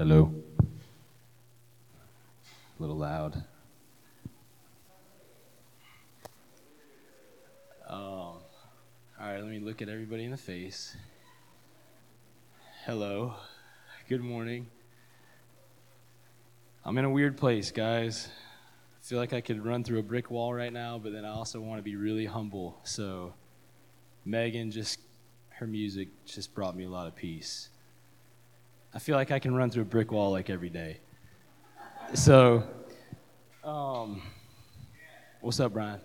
Hello. A little loud. Um, all right, let me look at everybody in the face. Hello. Good morning. I'm in a weird place, guys. I feel like I could run through a brick wall right now, but then I also want to be really humble. So, Megan just, her music just brought me a lot of peace. I feel like I can run through a brick wall like every day. So, um, what's up, Brian?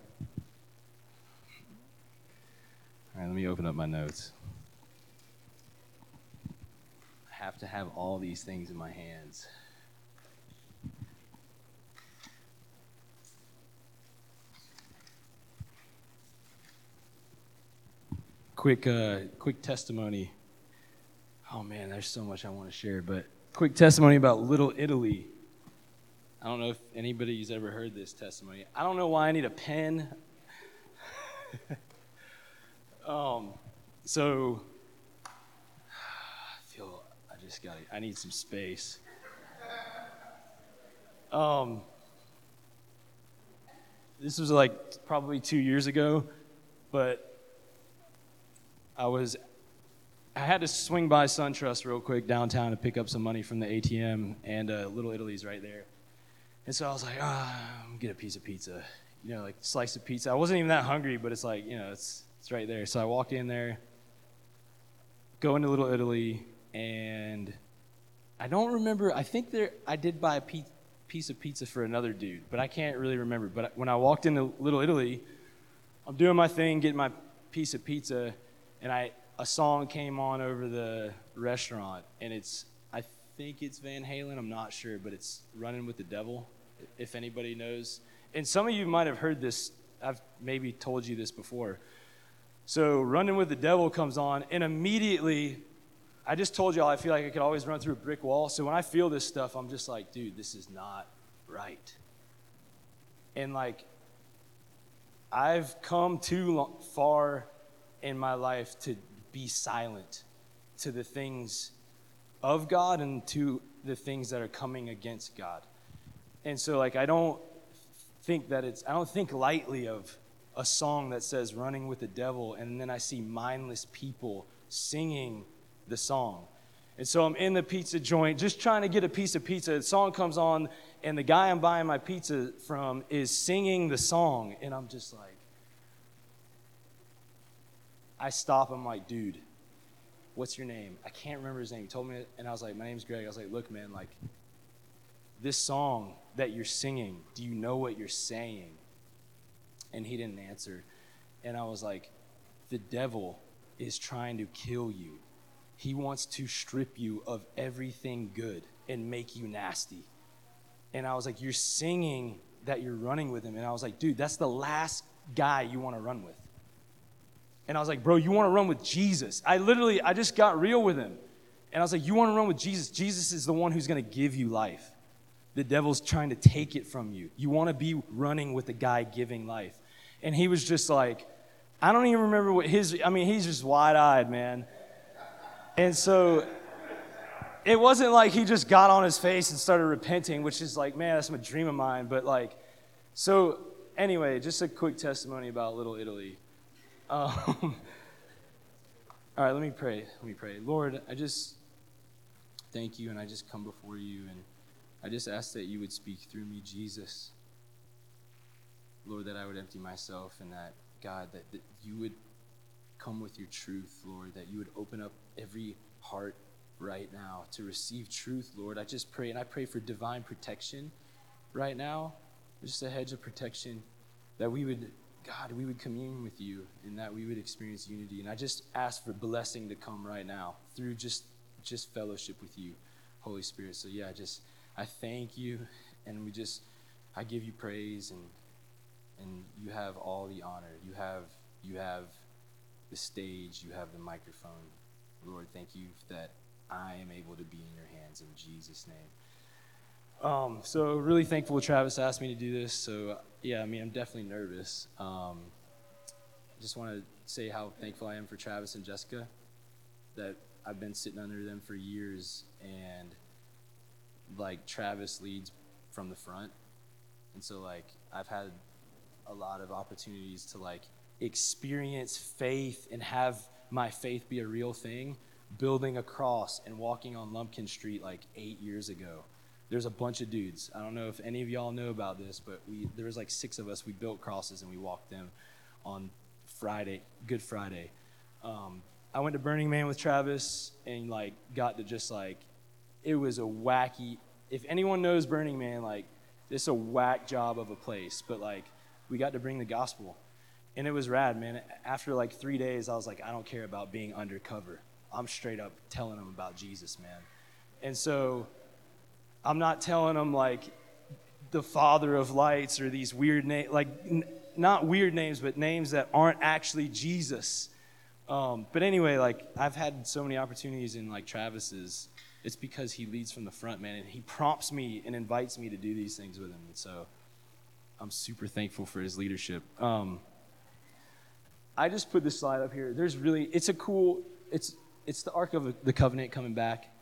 All right, let me open up my notes. I have to have all these things in my hands. Quick, uh, quick testimony. Oh man, there's so much I want to share, but quick testimony about Little Italy. I don't know if anybody's ever heard this testimony. I don't know why I need a pen. um, so I feel I just got I need some space. Um, this was like probably two years ago, but I was I had to swing by SunTrust real quick downtown to pick up some money from the ATM, and uh, Little Italy's right there. And so I was like, ah, get a piece of pizza, you know, like slice of pizza. I wasn't even that hungry, but it's like, you know, it's it's right there. So I walked in there, go into Little Italy, and I don't remember. I think there I did buy a piece of pizza for another dude, but I can't really remember. But when I walked into Little Italy, I'm doing my thing, getting my piece of pizza and I a song came on over the restaurant, and it's I think it's Van Halen. I'm not sure, but it's "Running with the Devil." If anybody knows, and some of you might have heard this. I've maybe told you this before. So "Running with the Devil" comes on, and immediately, I just told y'all I feel like I could always run through a brick wall. So when I feel this stuff, I'm just like, dude, this is not right. And like, I've come too far in my life to be silent to the things of God and to the things that are coming against God. And so, like, I don't think that it's, I don't think lightly of a song that says running with the devil, and then I see mindless people singing the song. And so I'm in the pizza joint just trying to get a piece of pizza. The song comes on, and the guy I'm buying my pizza from is singing the song, and I'm just like, I stop. I'm like, dude, what's your name? I can't remember his name. He told me, and I was like, my name's Greg. I was like, look, man, like, this song that you're singing, do you know what you're saying? And he didn't answer. And I was like, the devil is trying to kill you. He wants to strip you of everything good and make you nasty. And I was like, You're singing that you're running with him. And I was like, Dude, that's the last guy you want to run with. And I was like, bro, you want to run with Jesus. I literally, I just got real with him. And I was like, you want to run with Jesus? Jesus is the one who's going to give you life. The devil's trying to take it from you. You want to be running with the guy giving life. And he was just like, I don't even remember what his, I mean, he's just wide eyed, man. And so it wasn't like he just got on his face and started repenting, which is like, man, that's a dream of mine. But like, so anyway, just a quick testimony about Little Italy. Um, all right, let me pray. Let me pray. Lord, I just thank you and I just come before you and I just ask that you would speak through me, Jesus. Lord, that I would empty myself and that, God, that, that you would come with your truth, Lord, that you would open up every heart right now to receive truth, Lord. I just pray, and I pray for divine protection right now, just a hedge of protection, that we would God, we would commune with you and that we would experience unity. And I just ask for blessing to come right now through just just fellowship with you, Holy Spirit. So yeah, just I thank you and we just I give you praise and and you have all the honor. You have you have the stage, you have the microphone. Lord, thank you that I am able to be in your hands in Jesus' name. Um, so really thankful Travis asked me to do this. So yeah, I mean, I'm definitely nervous. Um, I just want to say how thankful I am for Travis and Jessica. That I've been sitting under them for years, and like Travis leads from the front. And so like I've had a lot of opportunities to like experience faith and have my faith be a real thing building a cross and walking on Lumpkin Street like 8 years ago. There's a bunch of dudes. I don't know if any of y'all know about this, but we there was like 6 of us. We built crosses and we walked them on Friday, Good Friday. Um, I went to Burning Man with Travis and like got to just like it was a wacky. If anyone knows Burning Man, like it's a whack job of a place, but like we got to bring the gospel, and it was rad, man. After like three days, I was like, I don't care about being undercover. I'm straight up telling them about Jesus, man. And so I'm not telling them like the Father of Lights or these weird names, like n- not weird names, but names that aren't actually Jesus. Um, but anyway, like I've had so many opportunities in like Travis's it's because he leads from the front, man, and he prompts me and invites me to do these things with him. And so I'm super thankful for his leadership. Um, I just put this slide up here. There's really, it's a cool, it's it's the Ark of the Covenant coming back.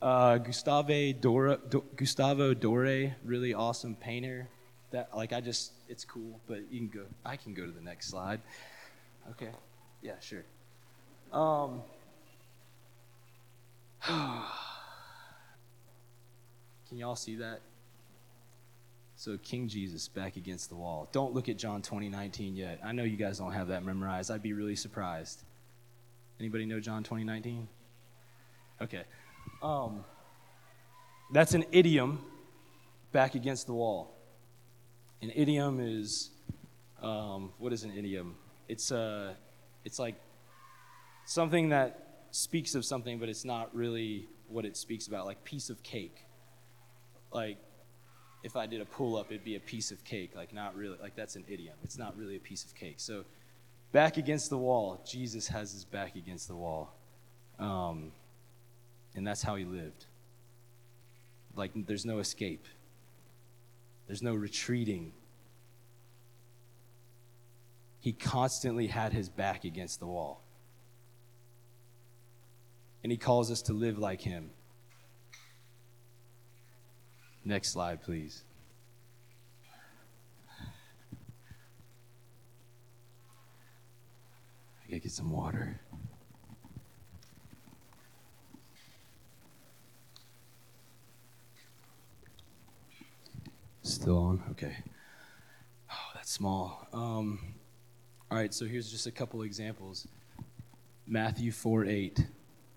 Uh, Gustave Dora, Do, Gustavo Dore, really awesome painter. That like I just, it's cool. But you can go. I can go to the next slide. Okay. Yeah, sure. Um, Can y'all see that? So King Jesus back against the wall. Don't look at John 2019 yet. I know you guys don't have that memorized. I'd be really surprised. Anybody know John 2019? Okay. Um, that's an idiom back against the wall. An idiom is um, what is an idiom? It's uh, it's like something that speaks of something, but it's not really what it speaks about, like piece of cake. Like, if I did a pull up, it'd be a piece of cake. Like, not really, like, that's an idiom. It's not really a piece of cake. So, back against the wall, Jesus has his back against the wall. Um, and that's how he lived. Like, there's no escape, there's no retreating. He constantly had his back against the wall and he calls us to live like him. Next slide, please. I gotta get some water. Still on? Okay. Oh, that's small. Um, all right, so here's just a couple examples. Matthew 4 8.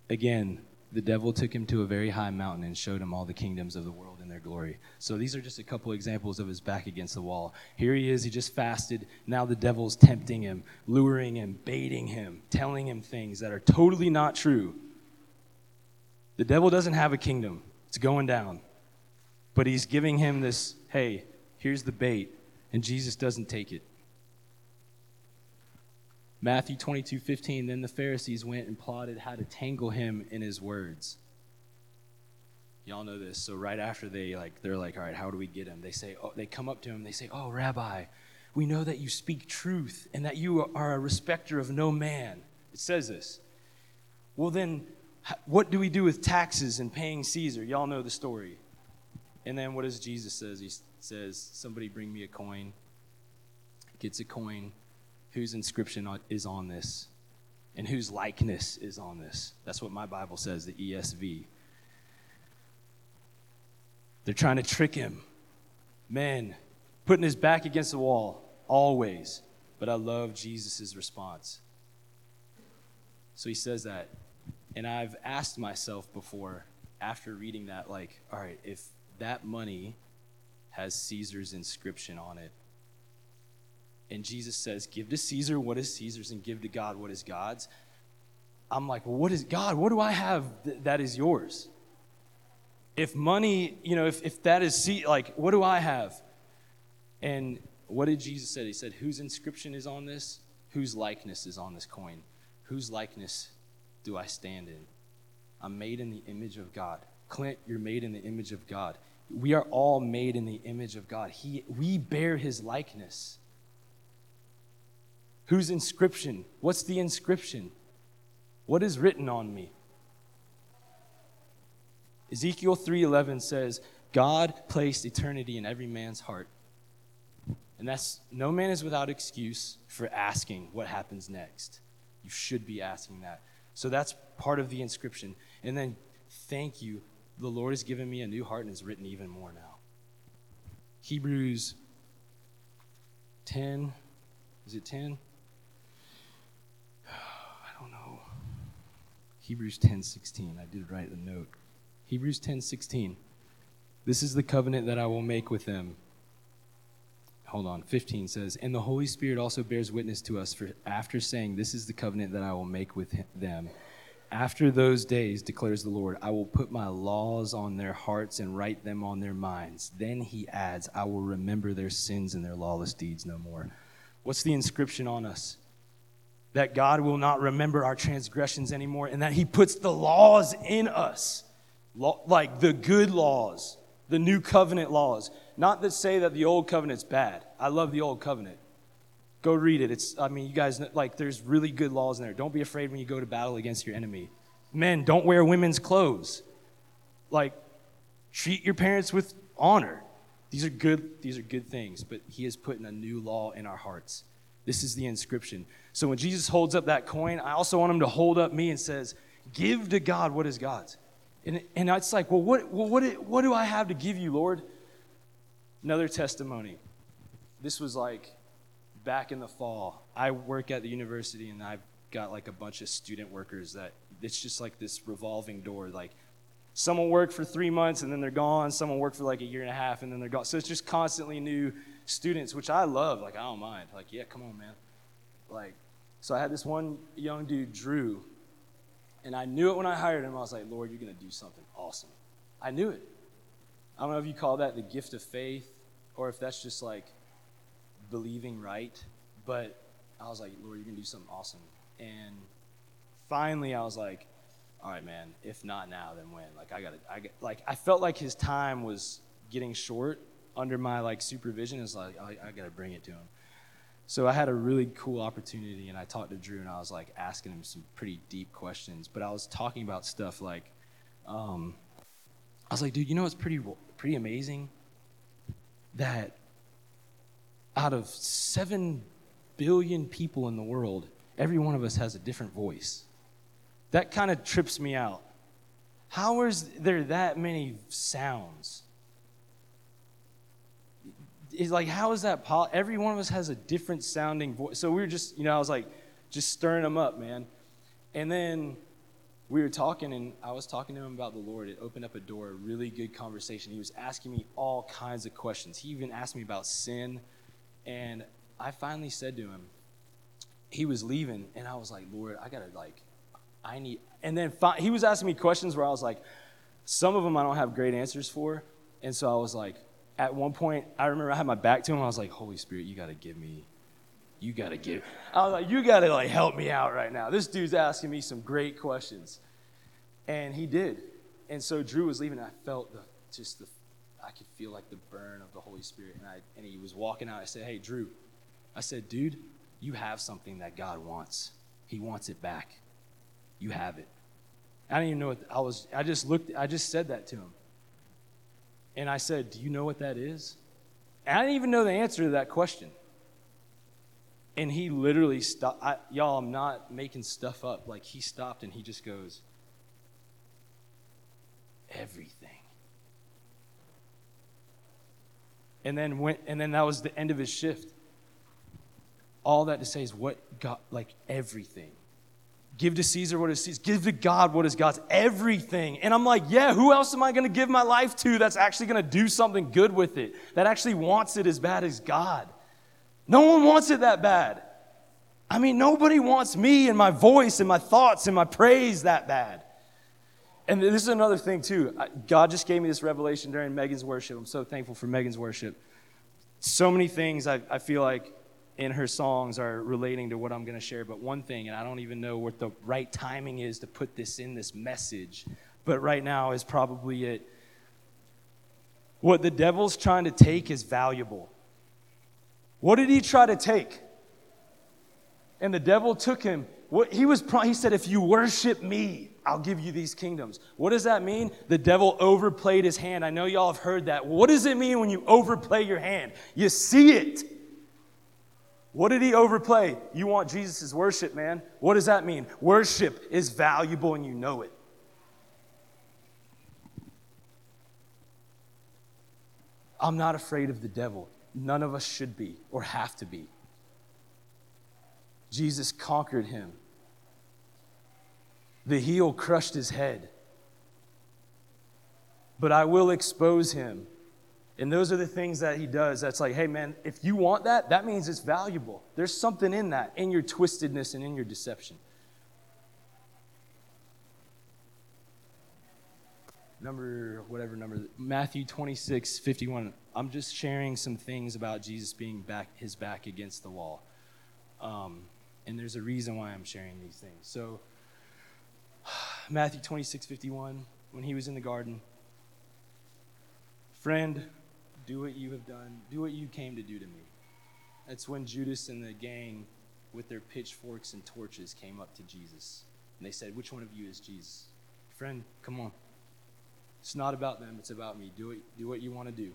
Again, the devil took him to a very high mountain and showed him all the kingdoms of the world in their glory. So these are just a couple examples of his back against the wall. Here he is, he just fasted. Now the devil's tempting him, luring him, baiting him, telling him things that are totally not true. The devil doesn't have a kingdom, it's going down. But he's giving him this hey, here's the bait, and Jesus doesn't take it. Matthew 22 15, then the Pharisees went and plotted how to tangle him in his words. Y'all know this. So right after they like they're like, all right, how do we get him? They say, oh, they come up to him, they say, Oh, Rabbi, we know that you speak truth and that you are a respecter of no man. It says this. Well, then, what do we do with taxes and paying Caesar? Y'all know the story. And then what does Jesus says? He says, Somebody bring me a coin. Gets a coin whose inscription is on this and whose likeness is on this. That's what my Bible says, the ESV. They're trying to trick him. Man, putting his back against the wall, always. But I love Jesus' response. So he says that. And I've asked myself before, after reading that, like, all right, if that money has Caesar's inscription on it, and Jesus says, Give to Caesar what is Caesar's and give to God what is God's. I'm like, Well, what is God? What do I have th- that is yours? If money, you know, if, if that is, like, what do I have? And what did Jesus say? He said, Whose inscription is on this? Whose likeness is on this coin? Whose likeness do I stand in? I'm made in the image of God. Clint, you're made in the image of God. We are all made in the image of God. He, we bear his likeness. Whose inscription? What's the inscription? What is written on me? Ezekiel 3:11 says, "God placed eternity in every man's heart." And that's no man is without excuse for asking what happens next. You should be asking that. So that's part of the inscription. And then thank you. The Lord has given me a new heart and has written even more now. Hebrews 10. Is it 10? I don't know. Hebrews 10 16. I did write a note. Hebrews 10 16. This is the covenant that I will make with them. Hold on. 15 says, And the Holy Spirit also bears witness to us, for after saying, This is the covenant that I will make with them. After those days, declares the Lord, I will put my laws on their hearts and write them on their minds. Then he adds, I will remember their sins and their lawless deeds no more. What's the inscription on us? That God will not remember our transgressions anymore and that he puts the laws in us like the good laws, the new covenant laws. Not that say that the old covenant's bad. I love the old covenant. Go read it. It's, I mean, you guys, like, there's really good laws in there. Don't be afraid when you go to battle against your enemy. Men, don't wear women's clothes. Like, treat your parents with honor. These are good, these are good things, but he is putting a new law in our hearts. This is the inscription. So when Jesus holds up that coin, I also want him to hold up me and says, Give to God what is God's. And, and it's like, well, what, well what, what do I have to give you, Lord? Another testimony. This was like back in the fall. I work at the university and I've got like a bunch of student workers that it's just like this revolving door. Like someone work for three months and then they're gone. Someone work for like a year and a half and then they're gone. So it's just constantly new students, which I love. Like I don't mind. Like yeah, come on, man. Like so I had this one young dude, Drew, and I knew it when I hired him. I was like, Lord, you're going to do something awesome. I knew it. I don't know if you call that the gift of faith or if that's just like believing right. But I was like, Lord, you're to do something awesome. And finally, I was like, all right, man, if not now, then when? Like, I got to, I get, like, I felt like his time was getting short under my like supervision. It's like, I, I got to bring it to him. So I had a really cool opportunity, and I talked to Drew, and I was like asking him some pretty deep questions. But I was talking about stuff like, um, I was like, dude, you know what's pretty pretty amazing? That out of seven billion people in the world, every one of us has a different voice. That kind of trips me out. How is there that many sounds? is like, how is that possible? Every one of us has a different sounding voice. So we were just, you know, I was like, just stirring them up, man. And then we were talking, and I was talking to him about the Lord. It opened up a door, a really good conversation. He was asking me all kinds of questions. He even asked me about sin. And I finally said to him, he was leaving, and I was like, Lord, I gotta, like, I need. And then fi- he was asking me questions where I was like, some of them I don't have great answers for. And so I was like, at one point, I remember I had my back to him. I was like, Holy Spirit, you got to give me, you got to give. I was like, you got to like help me out right now. This dude's asking me some great questions. And he did. And so Drew was leaving. And I felt the, just the, I could feel like the burn of the Holy Spirit. And, I, and he was walking out. I said, Hey, Drew, I said, dude, you have something that God wants. He wants it back. You have it. I didn't even know what I was. I just looked, I just said that to him. And I said, Do you know what that is? And I didn't even know the answer to that question. And he literally stopped. I, y'all, I'm not making stuff up. Like, he stopped and he just goes, Everything. And then, went, and then that was the end of his shift. All that to say is what God, like everything. Give to Caesar what is Caesar. Give to God what is God's. Everything. And I'm like, yeah, who else am I going to give my life to that's actually going to do something good with it, that actually wants it as bad as God? No one wants it that bad. I mean, nobody wants me and my voice and my thoughts and my praise that bad. And this is another thing, too. God just gave me this revelation during Megan's worship. I'm so thankful for Megan's worship. So many things I, I feel like in her songs are relating to what I'm going to share. But one thing, and I don't even know what the right timing is to put this in this message, but right now is probably it. What the devil's trying to take is valuable. What did he try to take? And the devil took him. What he was he said, if you worship me, I'll give you these kingdoms. What does that mean? The devil overplayed his hand. I know y'all have heard that. What does it mean when you overplay your hand? You see it. What did he overplay? You want Jesus' worship, man. What does that mean? Worship is valuable and you know it. I'm not afraid of the devil. None of us should be or have to be. Jesus conquered him. The heel crushed his head. But I will expose him. And those are the things that he does. That's like, hey, man, if you want that, that means it's valuable. There's something in that, in your twistedness and in your deception. Number, whatever number, Matthew 26, 51. I'm just sharing some things about Jesus being back, his back against the wall. Um, and there's a reason why I'm sharing these things. So, Matthew 26, 51, when he was in the garden, friend, do what you have done, do what you came to do to me. That's when Judas and the gang, with their pitchforks and torches, came up to Jesus. And they said, Which one of you is Jesus? Friend, come on. It's not about them, it's about me. Do, it, do what you want to do.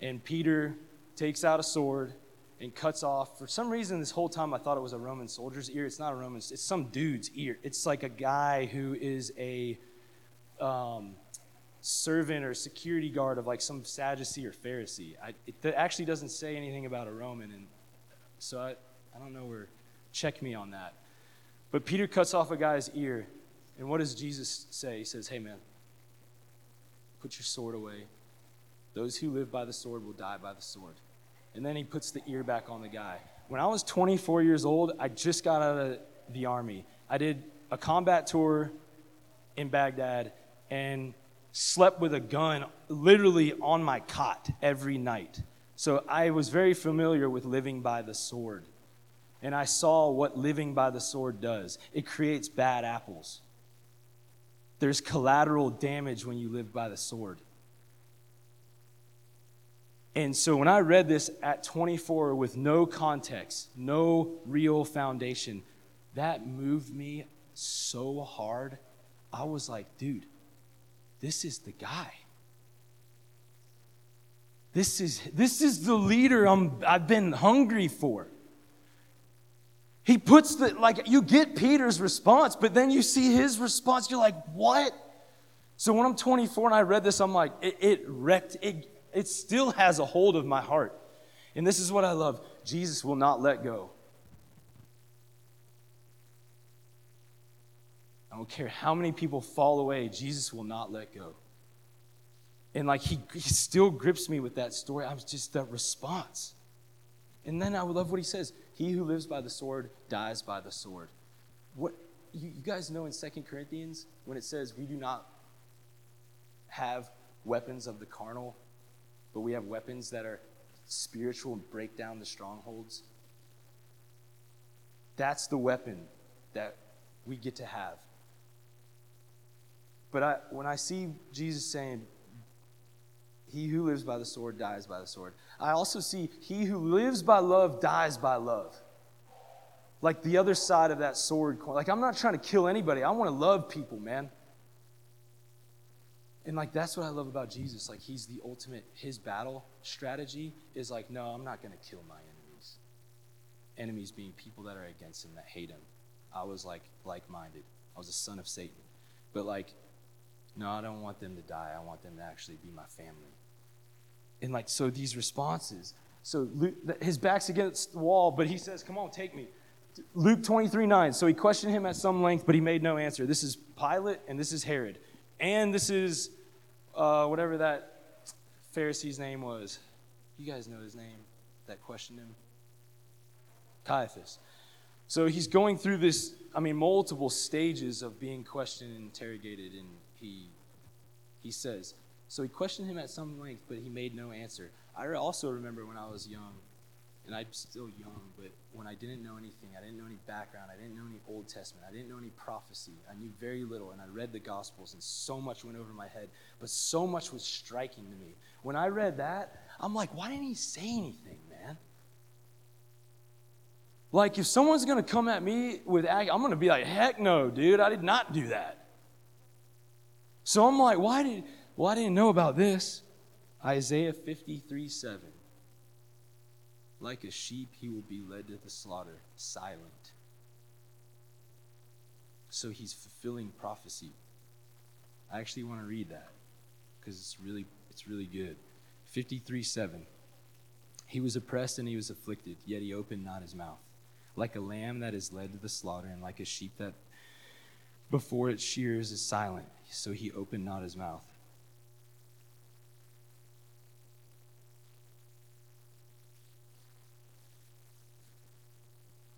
And Peter takes out a sword and cuts off. For some reason, this whole time I thought it was a Roman soldier's ear. It's not a Roman, it's some dude's ear. It's like a guy who is a um, servant or security guard of like some Sadducee or Pharisee. I, it actually doesn't say anything about a Roman. And so I, I don't know where, check me on that. But Peter cuts off a guy's ear. And what does Jesus say? He says, Hey, man, put your sword away. Those who live by the sword will die by the sword and then he puts the ear back on the guy. When I was 24 years old, I just got out of the army. I did a combat tour in Baghdad and slept with a gun literally on my cot every night. So I was very familiar with living by the sword. And I saw what living by the sword does it creates bad apples. There's collateral damage when you live by the sword. And so when I read this at 24 with no context, no real foundation, that moved me so hard. I was like, dude, this is the guy. This is, this is the leader I'm, I've been hungry for. He puts the, like, you get Peter's response, but then you see his response, you're like, what? So when I'm 24 and I read this, I'm like, it, it wrecked, it, it still has a hold of my heart. And this is what I love Jesus will not let go. I don't care how many people fall away, Jesus will not let go. And like he, he still grips me with that story. I'm just that response. And then I love what he says He who lives by the sword dies by the sword. What you, you guys know in Second Corinthians when it says we do not have weapons of the carnal, but we have weapons that are spiritual and break down the strongholds. That's the weapon that we get to have. But I, when I see Jesus saying, He who lives by the sword dies by the sword, I also see He who lives by love dies by love. Like the other side of that sword. Like, I'm not trying to kill anybody, I want to love people, man. And like that's what I love about Jesus. Like he's the ultimate his battle strategy is like, no, I'm not gonna kill my enemies. Enemies being people that are against him, that hate him. I was like like-minded. I was a son of Satan. But like, no, I don't want them to die. I want them to actually be my family. And like, so these responses. So Luke, his back's against the wall, but he says, Come on, take me. Luke 23 9. So he questioned him at some length, but he made no answer. This is Pilate and this is Herod. And this is uh, whatever that Pharisee's name was. You guys know his name that questioned him? Caiaphas. So he's going through this, I mean, multiple stages of being questioned and interrogated, and he, he says, so he questioned him at some length, but he made no answer. I also remember when I was young, and I'm still young, but when I didn't know anything, I didn't know any background, I didn't know any Old Testament, I didn't know any prophecy, I knew very little, and I read the Gospels, and so much went over my head, but so much was striking to me. When I read that, I'm like, why didn't he say anything, man? Like, if someone's to come at me with, I'm going to be like, heck no, dude, I did not do that. So I'm like, why did, well, I didn't know about this. Isaiah 53 7. Like a sheep, he will be led to the slaughter, silent. So he's fulfilling prophecy. I actually want to read that because it's really, it's really good. 53 7. He was oppressed and he was afflicted, yet he opened not his mouth. Like a lamb that is led to the slaughter, and like a sheep that before its shears is silent, so he opened not his mouth.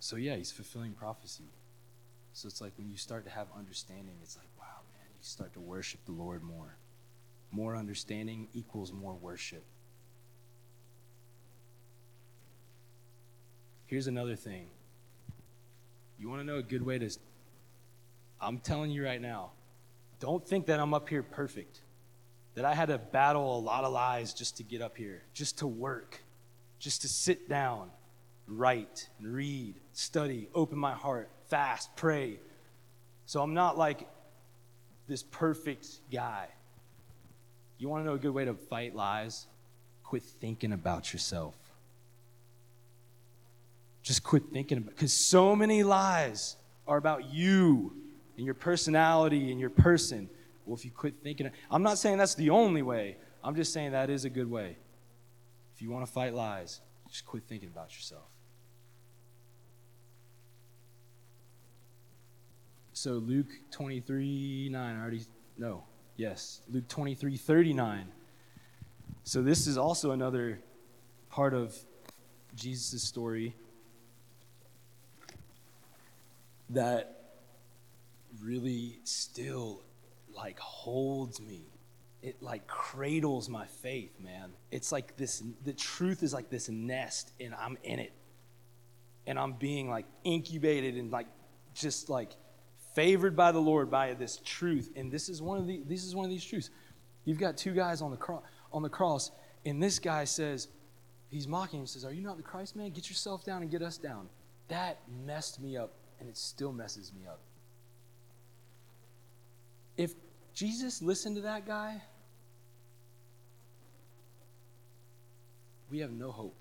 So, yeah, he's fulfilling prophecy. So it's like when you start to have understanding, it's like, wow, man, you start to worship the Lord more. More understanding equals more worship. Here's another thing. You want to know a good way to. I'm telling you right now, don't think that I'm up here perfect, that I had to battle a lot of lies just to get up here, just to work, just to sit down, write, read, study, open my heart, fast, pray. So I'm not like this perfect guy. You want to know a good way to fight lies? Quit thinking about yourself. Just quit thinking about because so many lies are about you and your personality and your person. Well, if you quit thinking, I'm not saying that's the only way. I'm just saying that is a good way. If you want to fight lies, just quit thinking about yourself. So Luke 23 9, I already, no, yes, Luke 23 39. So this is also another part of Jesus' story that really still like holds me. It like cradles my faith, man. It's like this the truth is like this nest and I'm in it. And I'm being like incubated and like just like favored by the Lord by this truth. And this is one of the this is one of these truths. You've got two guys on the cross on the cross, and this guy says, he's mocking him, says, Are you not the Christ man? Get yourself down and get us down. That messed me up and it still messes me up. If Jesus listened to that guy, we have no hope.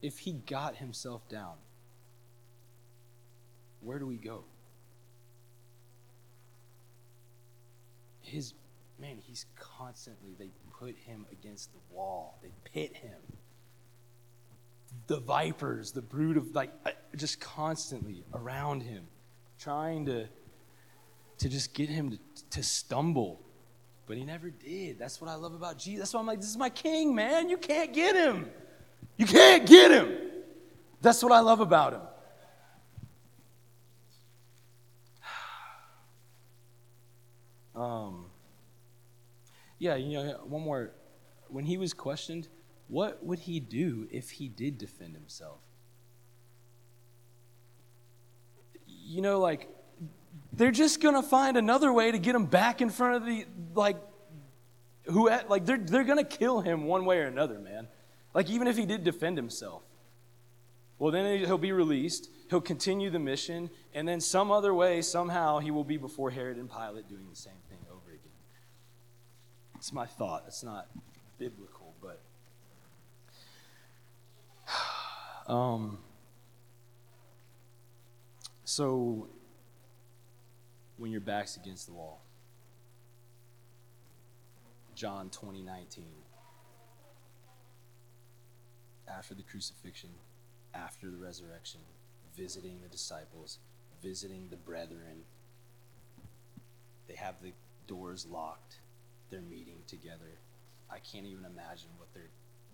If he got himself down, where do we go? His man, he's constantly, they put him against the wall, they pit him the vipers, the brood of like uh, just constantly around him, trying to to just get him to, to stumble. But he never did. That's what I love about Jesus. That's why I'm like, this is my king, man. You can't get him. You can't get him. That's what I love about him. Yeah, you know, one more. When he was questioned, what would he do if he did defend himself? You know, like, they're just going to find another way to get him back in front of the, like, who, like, they're, they're going to kill him one way or another, man. Like, even if he did defend himself. Well, then he'll be released, he'll continue the mission, and then some other way, somehow, he will be before Herod and Pilate doing the same thing. It's my thought. It's not biblical. But um, so, when your back's against the wall, John 20, 19. After the crucifixion, after the resurrection, visiting the disciples, visiting the brethren. They have the doors locked. They're meeting together. I can't even imagine what they're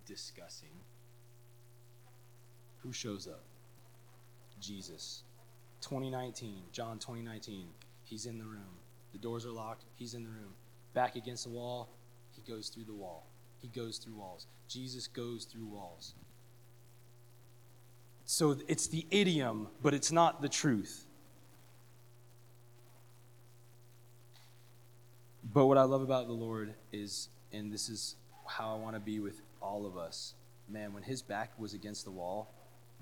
discussing. Who shows up? Jesus. 2019, John 2019. He's in the room. The doors are locked. He's in the room. Back against the wall. He goes through the wall. He goes through walls. Jesus goes through walls. So it's the idiom, but it's not the truth. But what I love about the Lord is, and this is how I want to be with all of us, man, when his back was against the wall,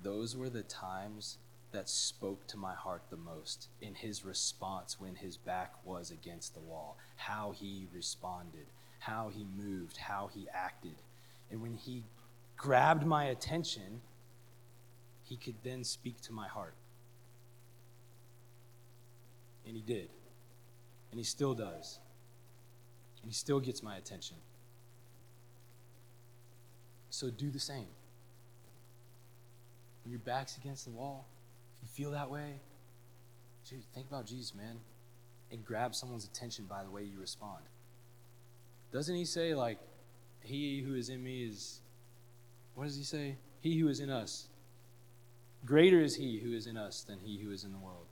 those were the times that spoke to my heart the most in his response when his back was against the wall, how he responded, how he moved, how he acted. And when he grabbed my attention, he could then speak to my heart. And he did. And he still does. He still gets my attention. So do the same. When your back's against the wall, if you feel that way, dude, think about Jesus, man, and grab someone's attention by the way you respond. Doesn't he say, like, he who is in me is, what does he say? He who is in us. Greater is he who is in us than he who is in the world.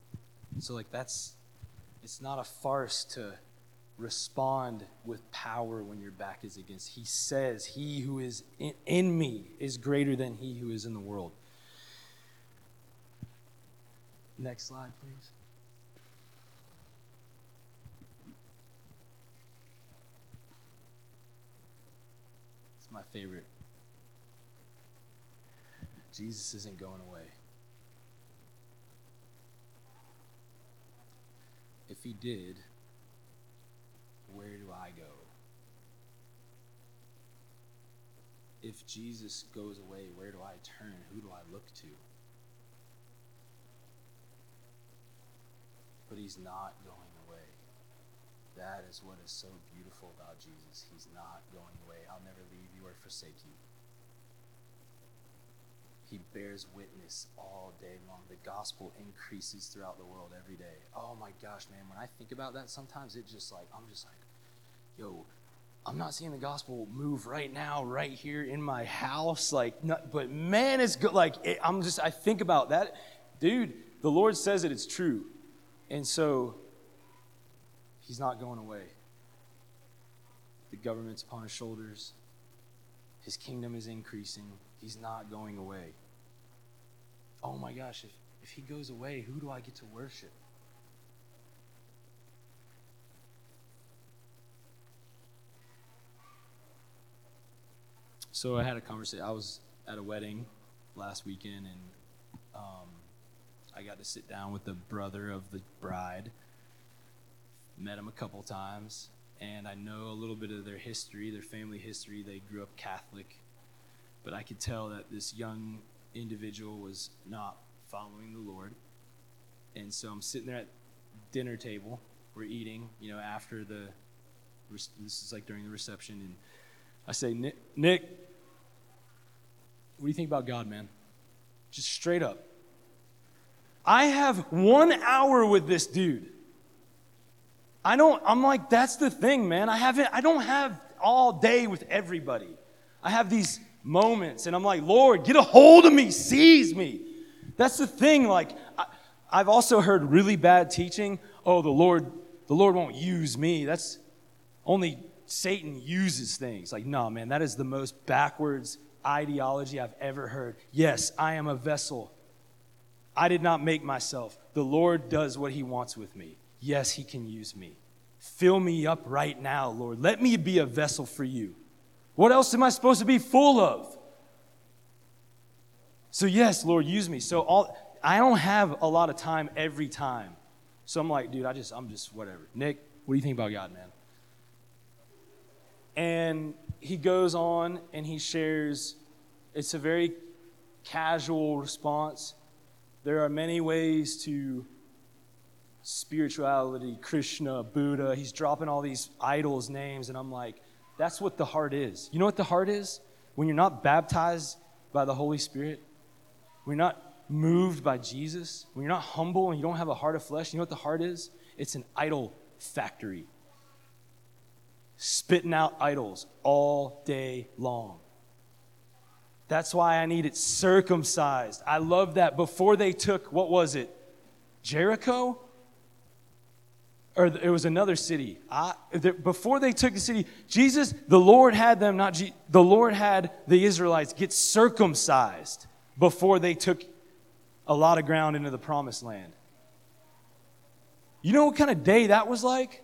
So, like, that's, it's not a farce to respond with power when your back is against. He says, He who is in, in me is greater than he who is in the world. Next slide, please. It's my favorite. Jesus isn't going away. If he did, where do I go? If Jesus goes away, where do I turn? Who do I look to? But he's not going away. That is what is so beautiful about Jesus. He's not going away. I'll never leave you or forsake you. He bears witness all day long. The gospel increases throughout the world every day. Oh my gosh, man, when I think about that, sometimes it just like, I'm just like, yo, I'm not seeing the gospel move right now, right here in my house. Like, not, but man, it's good. Like, it, I'm just, I think about that. Dude, the Lord says it, it's true. And so, he's not going away. The government's upon his shoulders, his kingdom is increasing. He's not going away. Oh my gosh, if, if he goes away, who do I get to worship? So I had a conversation. I was at a wedding last weekend, and um, I got to sit down with the brother of the bride. Met him a couple times, and I know a little bit of their history, their family history. They grew up Catholic, but I could tell that this young individual was not following the Lord. And so I'm sitting there at dinner table. We're eating, you know, after the this is like during the reception, and I say, Nick, Nick, what do you think about God, man? Just straight up. I have one hour with this dude. I don't, I'm like, that's the thing, man. I haven't, I don't have all day with everybody. I have these moments, and I'm like, Lord, get a hold of me, seize me. That's the thing. Like, I, I've also heard really bad teaching. Oh, the Lord, the Lord won't use me. That's only Satan uses things. Like, no, man, that is the most backwards ideology I've ever heard. Yes, I am a vessel. I did not make myself. The Lord does what He wants with me. Yes, He can use me. Fill me up right now, Lord. Let me be a vessel for you. What else am I supposed to be full of? So, yes, Lord, use me. So, all, I don't have a lot of time every time. So I'm like, dude, I just, I'm just whatever. Nick, what do you think about God, man? And he goes on and he shares, it's a very casual response. There are many ways to spirituality, Krishna, Buddha. He's dropping all these idols' names, and I'm like, that's what the heart is. You know what the heart is? When you're not baptized by the Holy Spirit, when you're not moved by Jesus, when you're not humble and you don't have a heart of flesh, you know what the heart is? It's an idol factory spitting out idols all day long. That's why I need it circumcised. I love that. Before they took, what was it? Jericho? Or it was another city. I, before they took the city, Jesus, the Lord had them, not G, the Lord had the Israelites get circumcised before they took a lot of ground into the promised land. You know what kind of day that was like?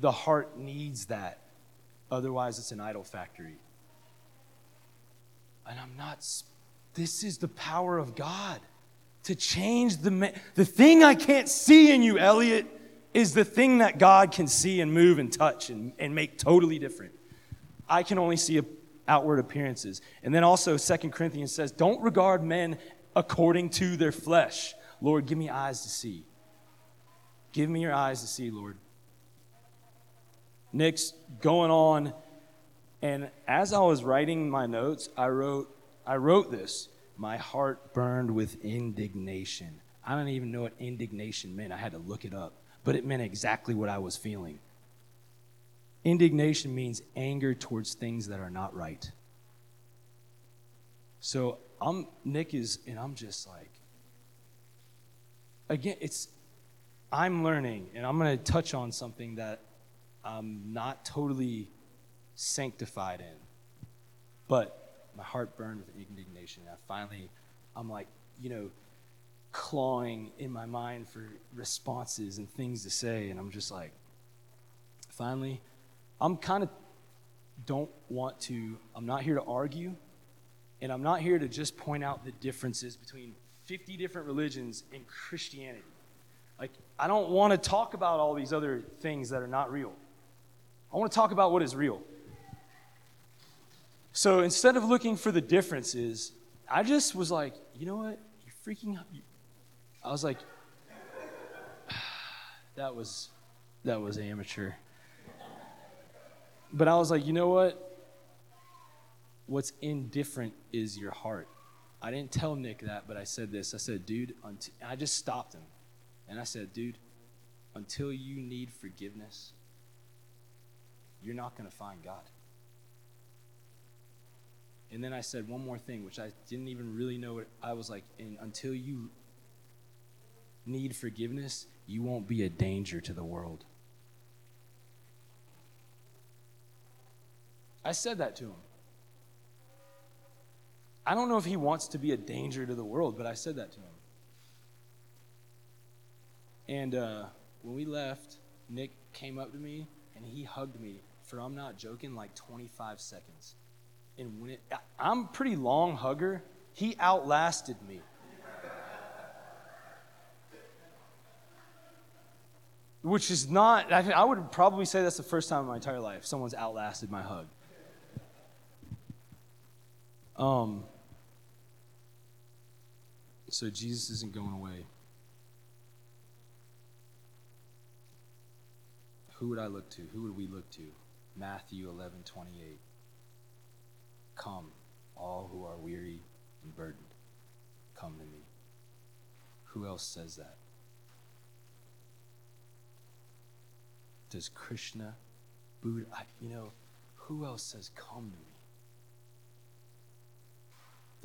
The heart needs that. Otherwise, it's an idol factory. And I'm not, this is the power of God to change the, the thing I can't see in you, Elliot, is the thing that God can see and move and touch and, and make totally different. I can only see outward appearances. And then also, Second Corinthians says, Don't regard men according to their flesh. Lord, give me eyes to see. Give me your eyes to see, Lord. Nick's going on, and as I was writing my notes, I wrote, I wrote this. My heart burned with indignation. I don't even know what indignation meant. I had to look it up, but it meant exactly what I was feeling. Indignation means anger towards things that are not right. So I'm Nick is, and I'm just like, again, it's I'm learning, and I'm going to touch on something that I'm not totally sanctified in, but my heart burned with indignation. And I finally, I'm like, you know, clawing in my mind for responses and things to say, and I'm just like, finally, I'm kind of don't want to, I'm not here to argue, and I'm not here to just point out the differences between 50 different religions and Christianity. Like, I don't want to talk about all these other things that are not real. I want to talk about what is real. So instead of looking for the differences, I just was like, you know what? You're freaking out. I was like, that was that was amateur. But I was like, you know what? What's indifferent is your heart. I didn't tell Nick that, but I said this. I said, dude, I just stopped him. And I said, dude, until you need forgiveness, you're not going to find God. And then I said one more thing, which I didn't even really know what I was like, and until you need forgiveness, you won't be a danger to the world. I said that to him. I don't know if he wants to be a danger to the world, but I said that to him. And uh, when we left, Nick came up to me and he hugged me for, I'm not joking, like 25 seconds. And when it, I'm pretty long hugger, he outlasted me. Which is not, I would probably say that's the first time in my entire life someone's outlasted my hug. Um, so Jesus isn't going away. Who would I look to? Who would we look to? Matthew 11 28. Come, all who are weary and burdened, come to me. Who else says that? Does Krishna, Buddha, I, you know, who else says, come to me?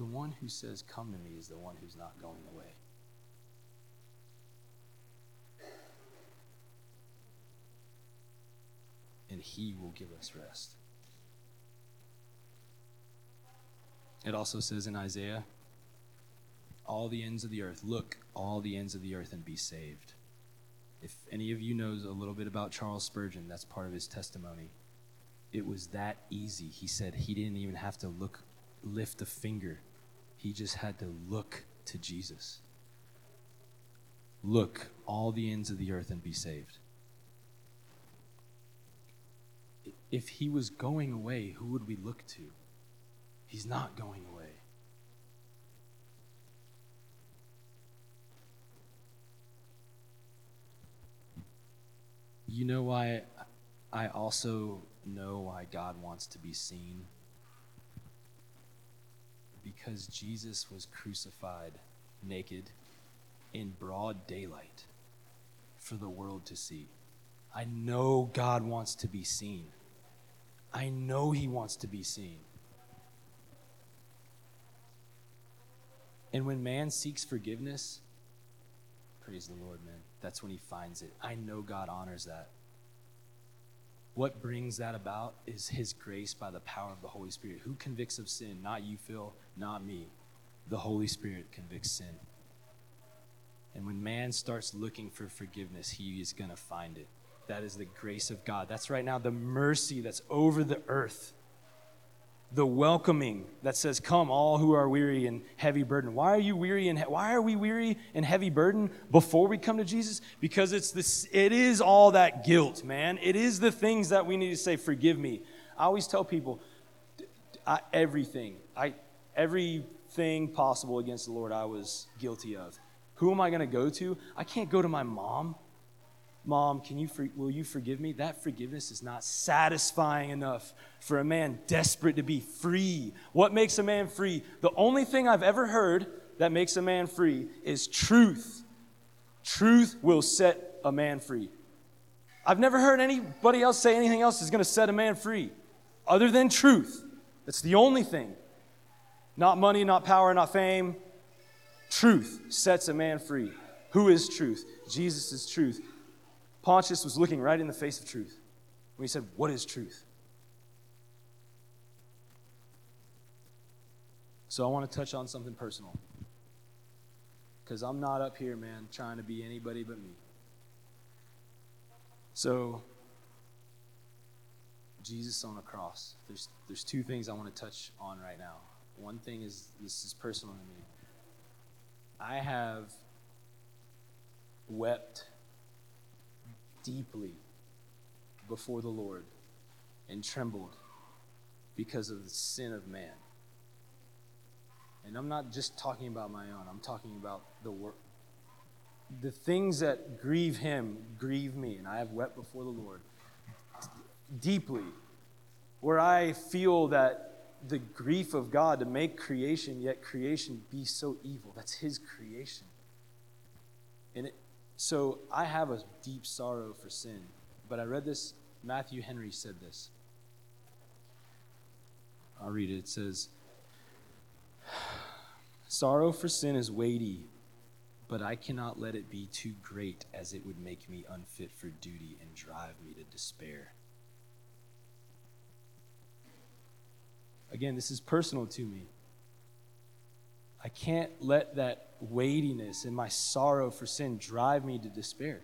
The one who says, Come to me, is the one who's not going away. And he will give us rest. It also says in Isaiah, all the ends of the earth, look, all the ends of the earth and be saved. If any of you knows a little bit about Charles Spurgeon, that's part of his testimony. It was that easy. He said he didn't even have to look lift a finger he just had to look to Jesus. Look all the ends of the earth and be saved. If he was going away, who would we look to? He's not going away. You know why I also know why God wants to be seen? because Jesus was crucified naked in broad daylight for the world to see. I know God wants to be seen. I know He wants to be seen. And when man seeks forgiveness, praise the Lord, man, that's when he finds it. I know God honors that. What brings that about is His grace by the power of the Holy Spirit. Who convicts of sin? Not you, Phil, not me. The Holy Spirit convicts sin. And when man starts looking for forgiveness, he is going to find it. That is the grace of God. That's right now the mercy that's over the earth. the welcoming that says, Come, all who are weary and heavy burden. Why are you weary and he- why are we weary and heavy burden before we come to Jesus? Because it's this, it is all that guilt, man. It is the things that we need to say, Forgive me. I always tell people, I, everything, I, everything possible against the Lord, I was guilty of. Who am I going to go to? I can't go to my mom. Mom, can you for, will you forgive me? That forgiveness is not satisfying enough for a man desperate to be free. What makes a man free? The only thing I've ever heard that makes a man free is truth. Truth will set a man free. I've never heard anybody else say anything else is going to set a man free other than truth. That's the only thing. Not money, not power, not fame. Truth sets a man free. Who is truth? Jesus is truth. Pontius was looking right in the face of truth when he said, What is truth? So I want to touch on something personal. Because I'm not up here, man, trying to be anybody but me. So, Jesus on a cross. There's, there's two things I want to touch on right now. One thing is this is personal to me. I have wept deeply before the Lord and trembled because of the sin of man. And I'm not just talking about my own, I'm talking about the work. The things that grieve him grieve me, and I have wept before the Lord deeply, where I feel that the grief of God to make creation, yet creation be so evil. That's his creation. And it, so I have a deep sorrow for sin. But I read this, Matthew Henry said this. I'll read it. It says, Sorrow for sin is weighty, but I cannot let it be too great, as it would make me unfit for duty and drive me to despair. Again, this is personal to me. I can't let that weightiness and my sorrow for sin drive me to despair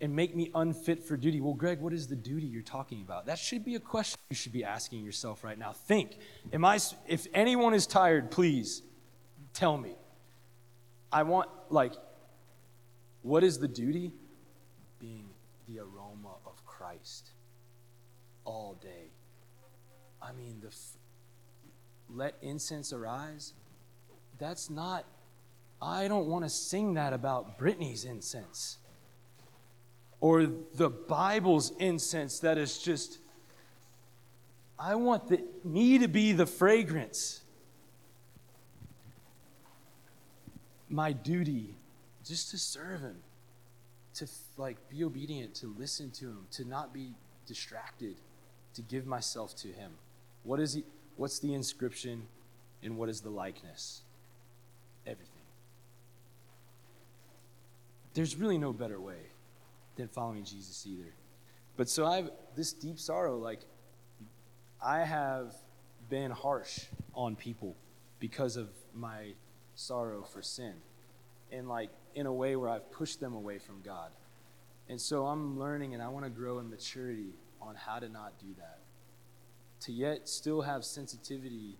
and make me unfit for duty. Well, Greg, what is the duty you're talking about? That should be a question you should be asking yourself right now. Think, am I if anyone is tired, please tell me. I want like what is the duty? Being the aroma of Christ all day. I mean, the let incense arise that's not, I don't want to sing that about Brittany's incense or the Bible's incense that is just, I want the, me to be the fragrance. My duty just to serve Him, to like be obedient, to listen to Him, to not be distracted, to give myself to Him. What is he? What's the inscription, and what is the likeness? Everything. There's really no better way than following Jesus either. But so I have this deep sorrow, like, I have been harsh on people because of my sorrow for sin. And, like, in a way where I've pushed them away from God. And so I'm learning and I want to grow in maturity on how to not do that. To yet still have sensitivity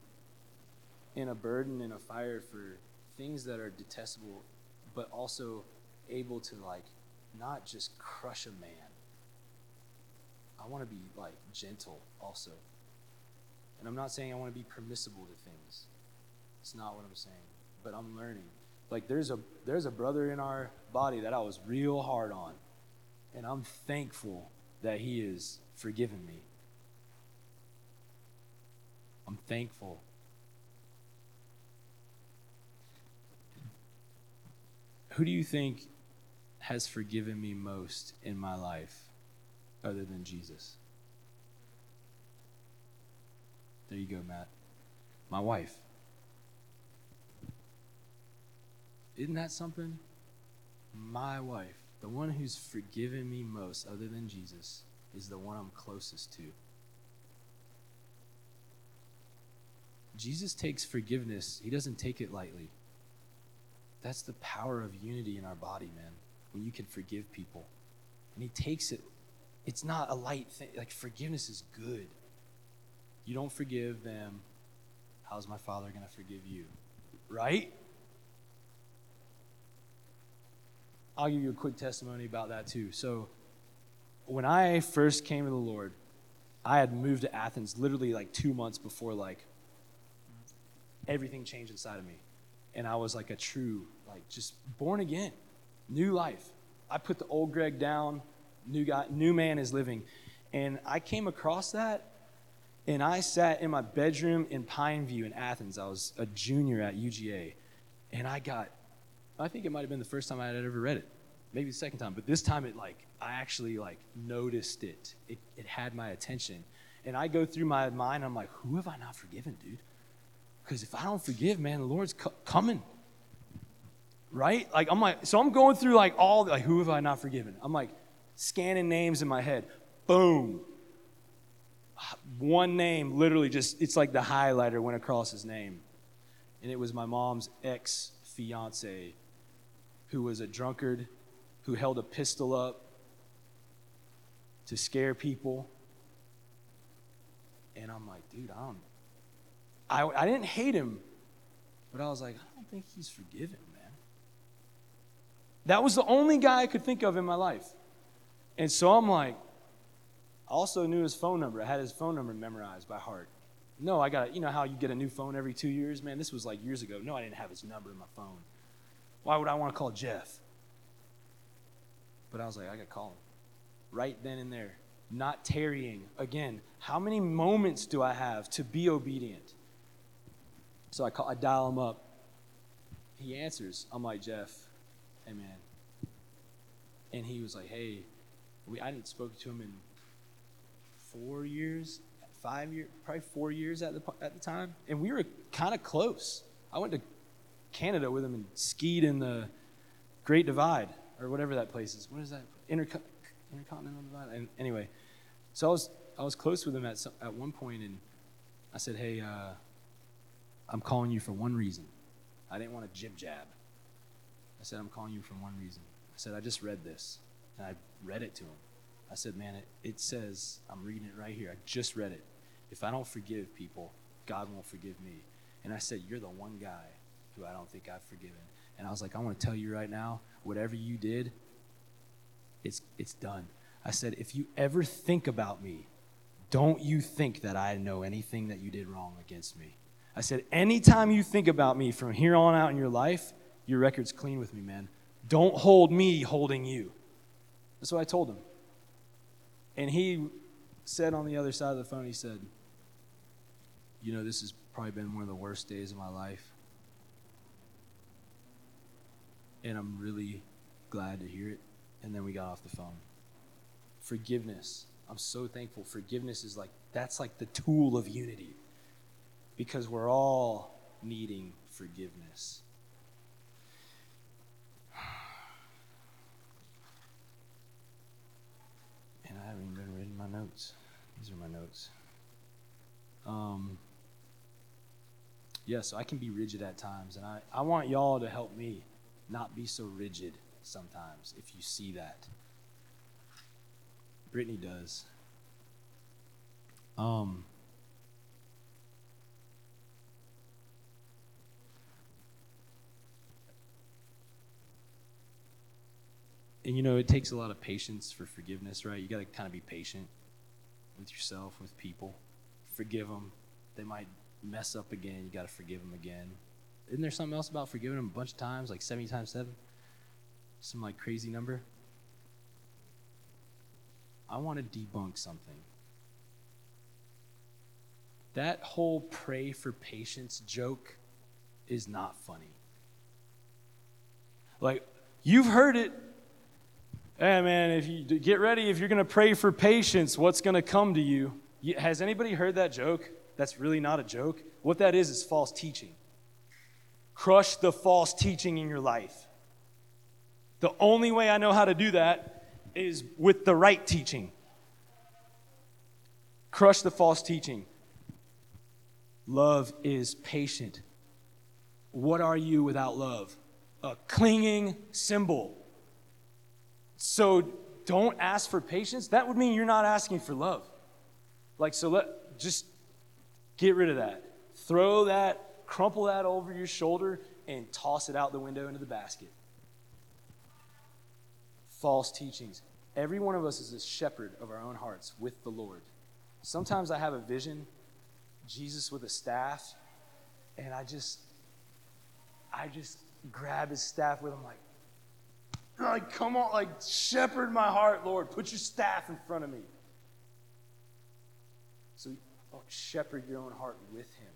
and a burden and a fire for things that are detestable, but also able to like not just crush a man. I want to be like gentle also. And I'm not saying I want to be permissible to things. It's not what I'm saying. But I'm learning. Like there's a there's a brother in our body that I was real hard on. And I'm thankful that he is forgiven me. I'm thankful Who do you think has forgiven me most in my life other than Jesus? There you go, Matt. My wife. Isn't that something? My wife, the one who's forgiven me most other than Jesus, is the one I'm closest to. Jesus takes forgiveness, he doesn't take it lightly. That's the power of unity in our body, man. When you can forgive people. And he takes it. It's not a light thing. Like forgiveness is good. You don't forgive them, how's my Father going to forgive you? Right? I'll give you a quick testimony about that too. So, when I first came to the Lord, I had moved to Athens literally like two months before like everything changed inside of me. And I was like a true, like just born again, new life. I put the old Greg down, new guy, new man is living. And I came across that and I sat in my bedroom in Pineview in Athens. I was a junior at UGA. And I got, I think it might have been the first time I had ever read it. Maybe the second time, but this time it like, I actually like noticed it. It, it had my attention. And I go through my mind, I'm like, who have I not forgiven, dude? Because if I don't forgive, man, the Lord's co- coming. Right? Like, I'm like, so I'm going through like all, like, who have I not forgiven? I'm like scanning names in my head. Boom. One name, literally just, it's like the highlighter went across his name. And it was my mom's ex fiance who was a drunkard, who held a pistol up to scare people. And I'm like, dude, I don't, I, I didn't hate him, but I was like, I don't think he's forgiven, man. That was the only guy I could think of in my life. And so I'm like, I also knew his phone number. I had his phone number memorized by heart. No, I got. You know how you get a new phone every two years? Man, this was like years ago. No, I didn't have his number in my phone. Why would I want to call Jeff? But I was like, I got to call him. Right then and there. Not tarrying. Again, how many moments do I have to be obedient? So I, call, I dial him up. He answers. I'm like, Jeff, hey, man. And he was like, hey, we, I hadn't spoken to him in four years, five years, probably four years at the, at the time. And we were kind of close. I went to Canada with him and skied in the Great Divide or whatever that place is. What is that? Interco- Intercontinental Divide? And anyway, so I was, I was close with him at, some, at one point and I said, hey, uh, I'm calling you for one reason. I didn't want to jib jab. I said, I'm calling you for one reason. I said, I just read this. And I read it to him. I said, man, it, it says, I'm reading it right here. I just read it. If I don't forgive people, God won't forgive me. And I said, You're the one guy who I don't think I've forgiven. And I was like, I want to tell you right now, whatever you did, it's, it's done. I said, if you ever think about me, don't you think that I know anything that you did wrong against me. I said, anytime you think about me from here on out in your life, your record's clean with me, man. Don't hold me holding you. That's what I told him. And he said on the other side of the phone, he said, You know, this has probably been one of the worst days of my life. And I'm really glad to hear it. And then we got off the phone. Forgiveness. I'm so thankful. Forgiveness is like, that's like the tool of unity because we're all needing forgiveness. And I haven't even reading my notes. These are my notes. Um, yeah, so I can be rigid at times, and I, I want y'all to help me not be so rigid sometimes if you see that. Brittany does. Um, and you know, it takes a lot of patience for forgiveness, right? You got to kind of be patient with yourself, with people. Forgive them. They might mess up again. You got to forgive them again. Isn't there something else about forgiving them a bunch of times, like 70 times 7? Some like crazy number? I want to debunk something. That whole pray for patience joke is not funny. Like, you've heard it Hey, man, if you get ready, if you're going to pray for patience, what's going to come to you? Has anybody heard that joke? That's really not a joke. What that is is false teaching. Crush the false teaching in your life. The only way I know how to do that is with the right teaching. Crush the false teaching. Love is patient. What are you without love? A clinging cymbal. So don't ask for patience. That would mean you're not asking for love. Like, so let just Get rid of that. Throw that, crumple that over your shoulder, and toss it out the window into the basket. False teachings. Every one of us is a shepherd of our own hearts with the Lord. Sometimes I have a vision, Jesus with a staff, and I just, I just grab his staff with him, like, like, come on, like, shepherd my heart, Lord. Put your staff in front of me. So oh, shepherd your own heart with him.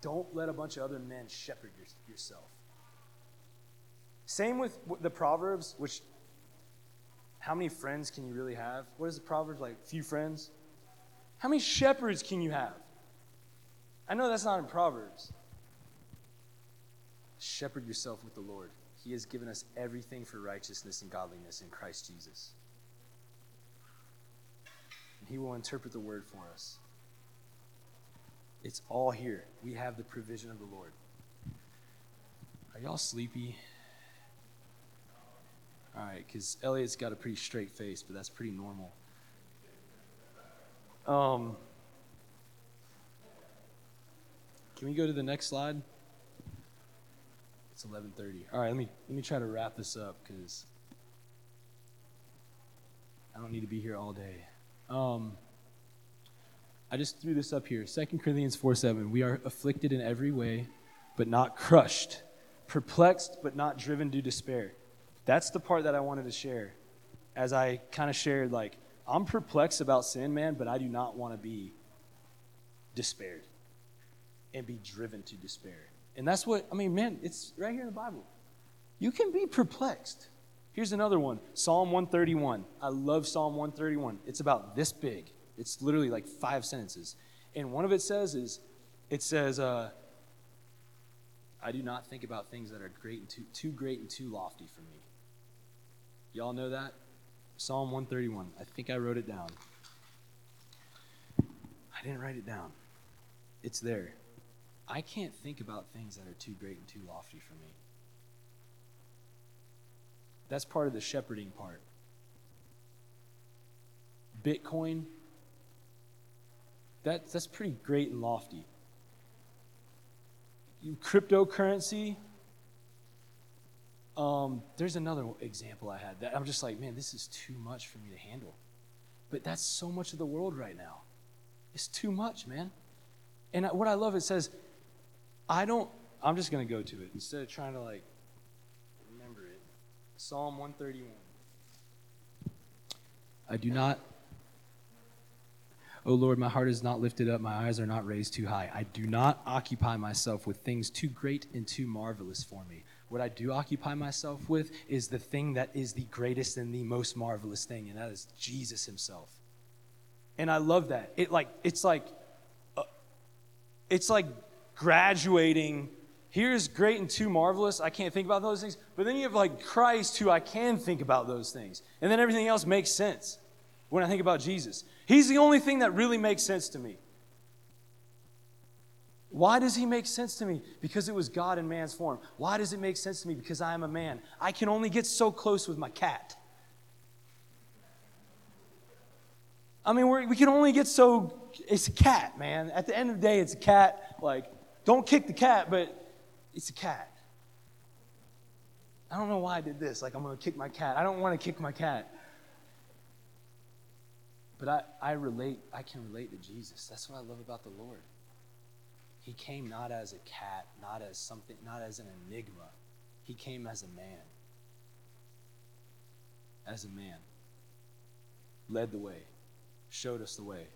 Don't let a bunch of other men shepherd your, yourself. Same with the Proverbs, which, how many friends can you really have? What is the Proverbs like? Few friends? How many shepherds can you have? I know that's not in Proverbs. Shepherd yourself with the Lord. He has given us everything for righteousness and godliness in Christ Jesus. And He will interpret the word for us. It's all here. We have the provision of the Lord. Are y'all sleepy? All right, because Elliot's got a pretty straight face, but that's pretty normal. Um, can we go to the next slide? It's 11:30. All right, let me let me try to wrap this up because I don't need to be here all day. Um, I just threw this up here. 2 Corinthians 4 7. We are afflicted in every way, but not crushed, perplexed, but not driven to despair. That's the part that I wanted to share. As I kind of shared, like, I'm perplexed about sin, man, but I do not want to be despaired and be driven to despair. And that's what, I mean, man, it's right here in the Bible. You can be perplexed. Here's another one Psalm 131. I love Psalm 131. It's about this big, it's literally like five sentences. And one of it says is, it says, uh, I do not think about things that are great and too, too great and too lofty for me. Y'all know that? Psalm 131. I think I wrote it down. I didn't write it down. It's there. I can't think about things that are too great and too lofty for me. That's part of the shepherding part. Bitcoin, that, that's pretty great and lofty. Cryptocurrency, um, there's another example I had that I'm just like, man, this is too much for me to handle. But that's so much of the world right now. It's too much, man. And what I love, it says, I don't, I'm just going to go to it instead of trying to like remember it. Psalm 131. I do not, O Lord, my heart is not lifted up, my eyes are not raised too high. I do not occupy myself with things too great and too marvelous for me. What I do occupy myself with is the thing that is the greatest and the most marvelous thing, and that is Jesus himself. And I love that. It like it's like uh, it's like graduating. Here's great and too marvelous. I can't think about those things. But then you have like Christ, who I can think about those things. And then everything else makes sense when I think about Jesus. He's the only thing that really makes sense to me. Why does he make sense to me? Because it was God in man's form. Why does it make sense to me? Because I am a man. I can only get so close with my cat. I mean, we can only get so. It's a cat, man. At the end of the day, it's a cat. Like, don't kick the cat, but it's a cat. I don't know why I did this. Like, I'm going to kick my cat. I don't want to kick my cat. But I, I relate, I can relate to Jesus. That's what I love about the Lord. He came not as a cat, not as something, not as an enigma. He came as a man. As a man. Led the way, showed us the way.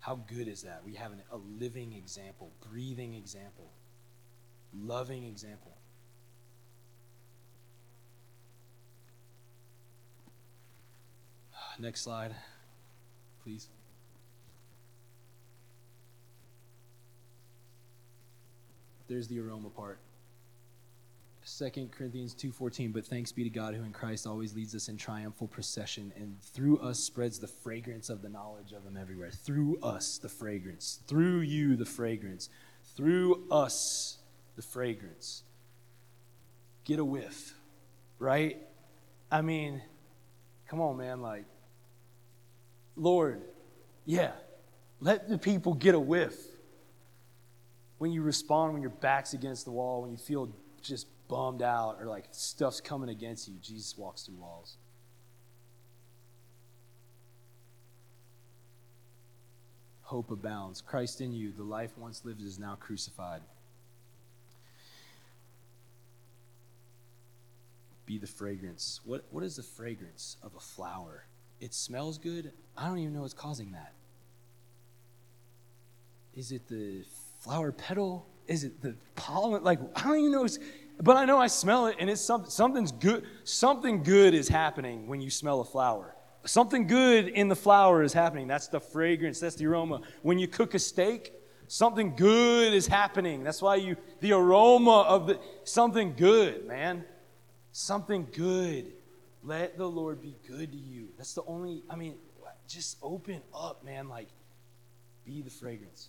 How good is that? We have an, a living example, breathing example, loving example. Next slide, please. There's the aroma part. 2 Corinthians 2:14 but thanks be to God who in Christ always leads us in triumphal procession and through us spreads the fragrance of the knowledge of him everywhere. Through us the fragrance. Through you the fragrance. Through us the fragrance. Get a whiff right? I mean come on man like Lord yeah let the people get a whiff. When you respond when your back's against the wall, when you feel just bummed out or like stuff's coming against you, Jesus walks through walls. Hope abounds. Christ in you, the life once lived is now crucified. Be the fragrance. What, what is the fragrance of a flower? It smells good. I don't even know what's causing that. Is it the flower petal? Is it the pollen? Like, I don't even know. But I know I smell it, and it's something, something's good. Something good is happening when you smell a flower. Something good in the flower is happening. That's the fragrance, that's the aroma. When you cook a steak, something good is happening. That's why you, the aroma of the, something good, man. Something good. Let the Lord be good to you. That's the only, I mean, just open up, man. Like, be the fragrance.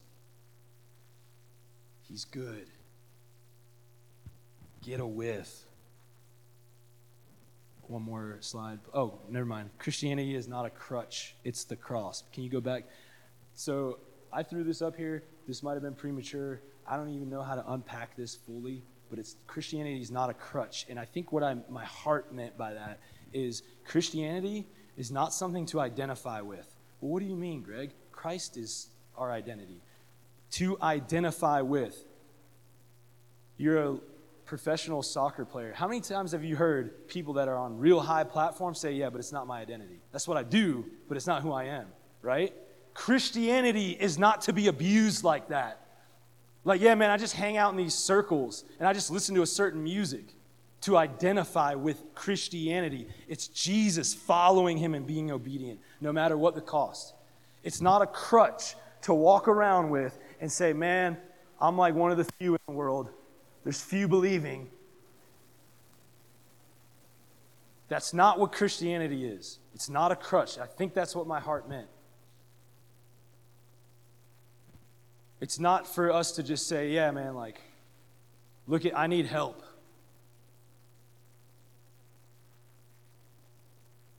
He's good. Get a whiff. One more slide. Oh, never mind. Christianity is not a crutch, it's the cross. Can you go back? So I threw this up here. This might have been premature. I don't even know how to unpack this fully, but it's Christianity is not a crutch. And I think what I, my heart meant by that is Christianity is not something to identify with. Well, what do you mean, Greg? Christ is our identity to identify with. You're a professional soccer player. How many times have you heard people that are on real high platforms say, Yeah, but it's not my identity? That's what I do, but it's not who I am, right? Christianity is not to be abused like that. Like, yeah, man, I just hang out in these circles and I just listen to a certain music to identify with Christianity. It's Jesus following him and being obedient, no matter what the cost. It's not a crutch to walk around with and say, man, I'm like one of the few in the world. There's few believing. That's not what Christianity is. It's not a crutch. I think that's what my heart meant. It's not for us to just say, yeah, man, like, look at, I need help.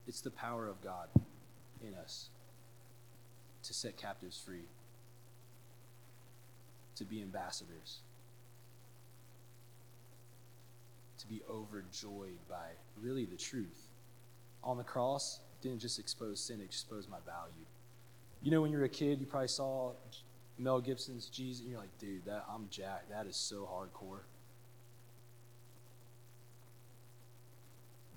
It's the power of God in us to set captives free, to be ambassadors, to be overjoyed by really the truth. On the cross, didn't just expose sin, it exposed my value. You know, when you were a kid, you probably saw Mel Gibson's Jesus, and you're like, dude, that I'm jacked. That is so hardcore.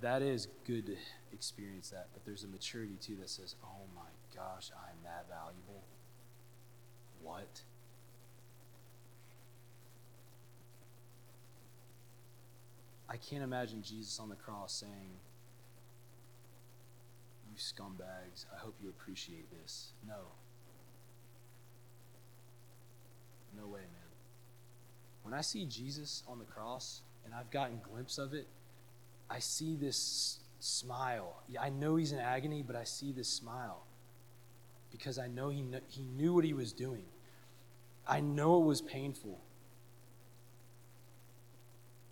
That is good to experience that, but there's a maturity too that says, oh my gosh, I'm that valuable. What? I can't imagine Jesus on the cross saying, You scumbags, I hope you appreciate this. No. No way, man. When I see Jesus on the cross, and I've gotten glimpse of it, I see this smile. I know he's in agony, but I see this smile because I know he, kn- he knew what he was doing. I know it was painful.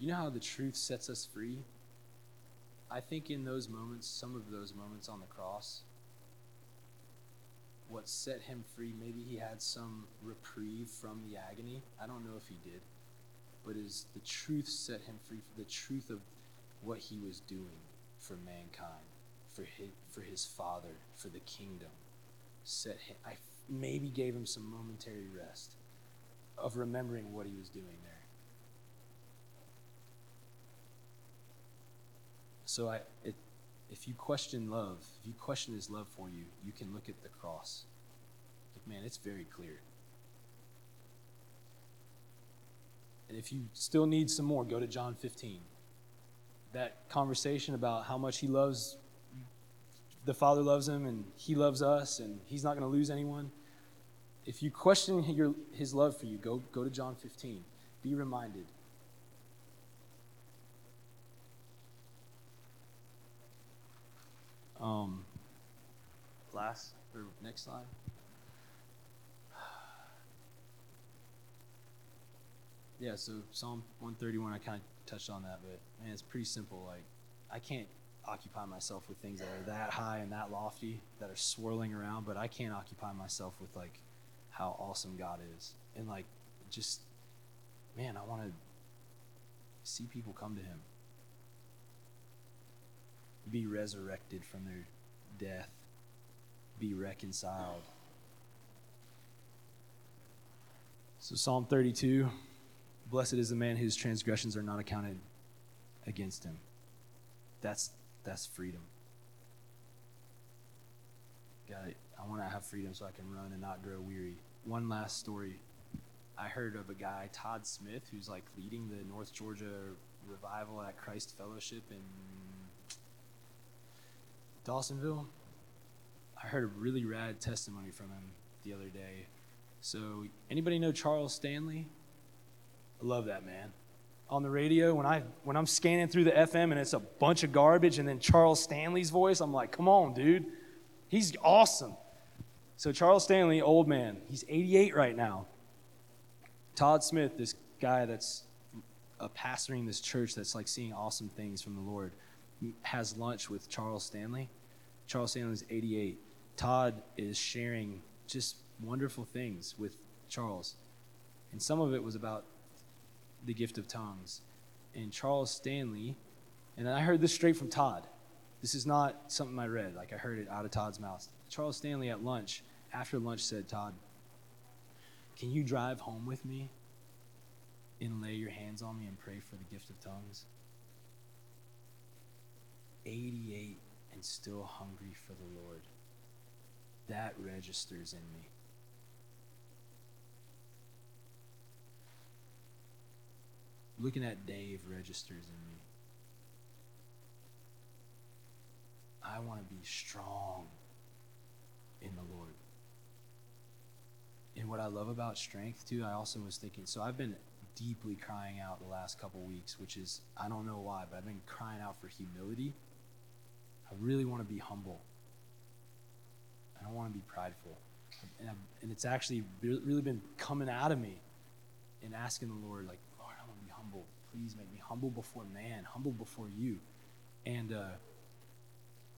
You know how the truth sets us free? I think in those moments, some of those moments on the cross, what set him free. Maybe he had some reprieve from the agony. I don't know if he did. But is the truth set him free the truth of what he was doing for mankind, for his, for his father, for the kingdom. Set him, I maybe gave him some momentary rest of remembering what he was doing there. So I, it, if you question love, if you question his love for you, you can look at the cross. Like, man, it's very clear. And if you still need some more, go to John 15. That conversation about how much he loves, the Father loves him and he loves us and he's not going to lose anyone. If you question your, his love for you, go, go to John 15. Be reminded Um, last or next slide. Yeah, so Psalm 131, I kind of touched on that, but man, it's pretty simple. Like, I can't occupy myself with things that are that high and that lofty, that are swirling around, but I can't occupy myself with like how awesome God is. And like, just man, I want to see people come to him, be resurrected from their death, be reconciled. So, Psalm 32 Blessed is the man whose transgressions are not accounted against him. That's, that's freedom. It. I want to have freedom so I can run and not grow weary. One last story. I heard of a guy, Todd Smith, who's like leading the North Georgia revival at Christ Fellowship in Dawsonville. I heard a really rad testimony from him the other day. So, anybody know Charles Stanley? I love that man. On the radio, when I when I'm scanning through the FM and it's a bunch of garbage, and then Charles Stanley's voice, I'm like, come on, dude, he's awesome. So Charles Stanley, old man, he's 88 right now. Todd Smith, this guy that's a pastoring this church that's like seeing awesome things from the Lord, has lunch with Charles Stanley. Charles Stanley's 88. Todd is sharing just wonderful things with Charles. And some of it was about the gift of tongues. And Charles Stanley, and I heard this straight from Todd. This is not something I read, like I heard it out of Todd's mouth. Charles Stanley at lunch, after lunch, said, Todd, can you drive home with me and lay your hands on me and pray for the gift of tongues? 88 and still hungry for the Lord. That registers in me. Looking at Dave registers in me. I want to be strong in the Lord. And what I love about strength, too, I also was thinking, so I've been deeply crying out the last couple weeks, which is, I don't know why, but I've been crying out for humility. I really want to be humble. I don't want to be prideful. And, and it's actually really been coming out of me and asking the Lord, like, Lord, I want to be humble. Please make me humble before man, humble before you. And uh,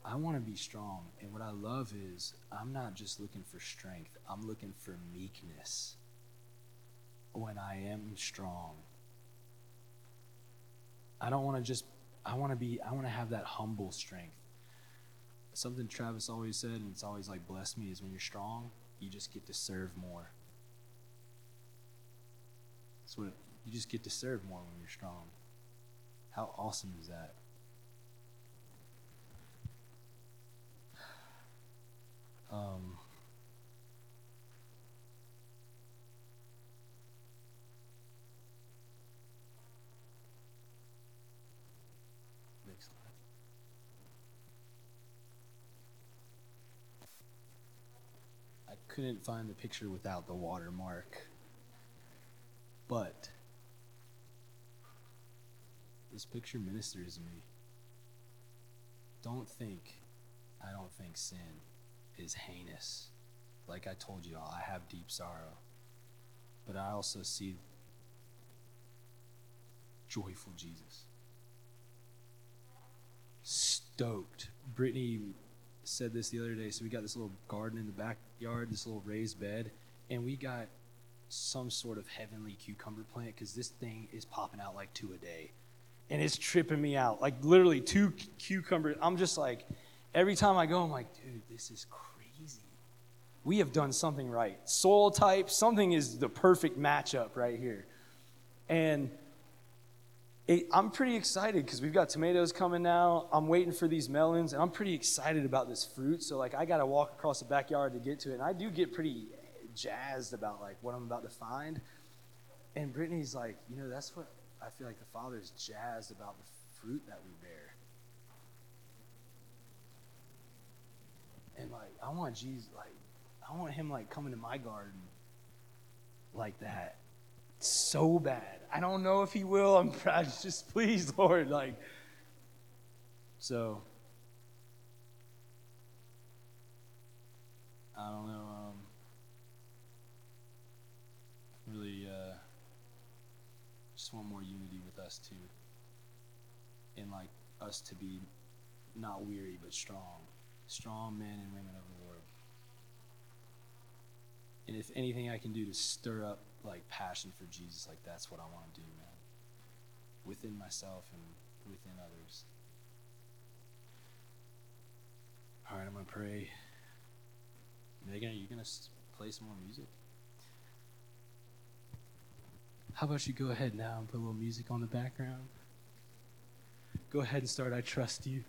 I want to be strong. And what I love is I'm not just looking for strength, I'm looking for meekness when I am strong. I don't want to just, I want to be, I want to have that humble strength. Something Travis always said, and it's always like blessed me, is when you're strong, you just get to serve more. That's what you just get to serve more when you're strong. How awesome is that? Um, I couldn't find the picture without the watermark. But this picture ministers me. Don't think, I don't think sin is heinous. Like I told you all, I have deep sorrow. But I also see joyful Jesus. Stoked. Brittany said this the other day. So we got this little garden in the backyard, this little raised bed, and we got some sort of heavenly cucumber plant because this thing is popping out like two a day. And it's tripping me out. Like literally two cucumbers. I'm just like, every time I go, I'm like, dude, this is crazy. We have done something right. Soil type, something is the perfect matchup right here. And it, I'm pretty excited because we've got tomatoes coming now. I'm waiting for these melons, and I'm pretty excited about this fruit. So, like, I got to walk across the backyard to get to it. And I do get pretty jazzed about, like, what I'm about to find. And Brittany's like, you know, that's what I feel like the Father's jazzed about the fruit that we bear. And like, I want Jesus, like, I want him like coming to my garden like that so bad. I don't know if he will. I'm just please, Lord, like. So, I don't know. Um, really, uh, just want more unity with us too, and like us to be not weary but strong strong men and women of the Lord. And if anything I can do to stir up like passion for Jesus, like that's what I want to do, man. Within myself and within others. All right, I'm to pray. Megan, are you to play some more music? How about you go ahead now and put a little music on the background? Go ahead and start I Trust You.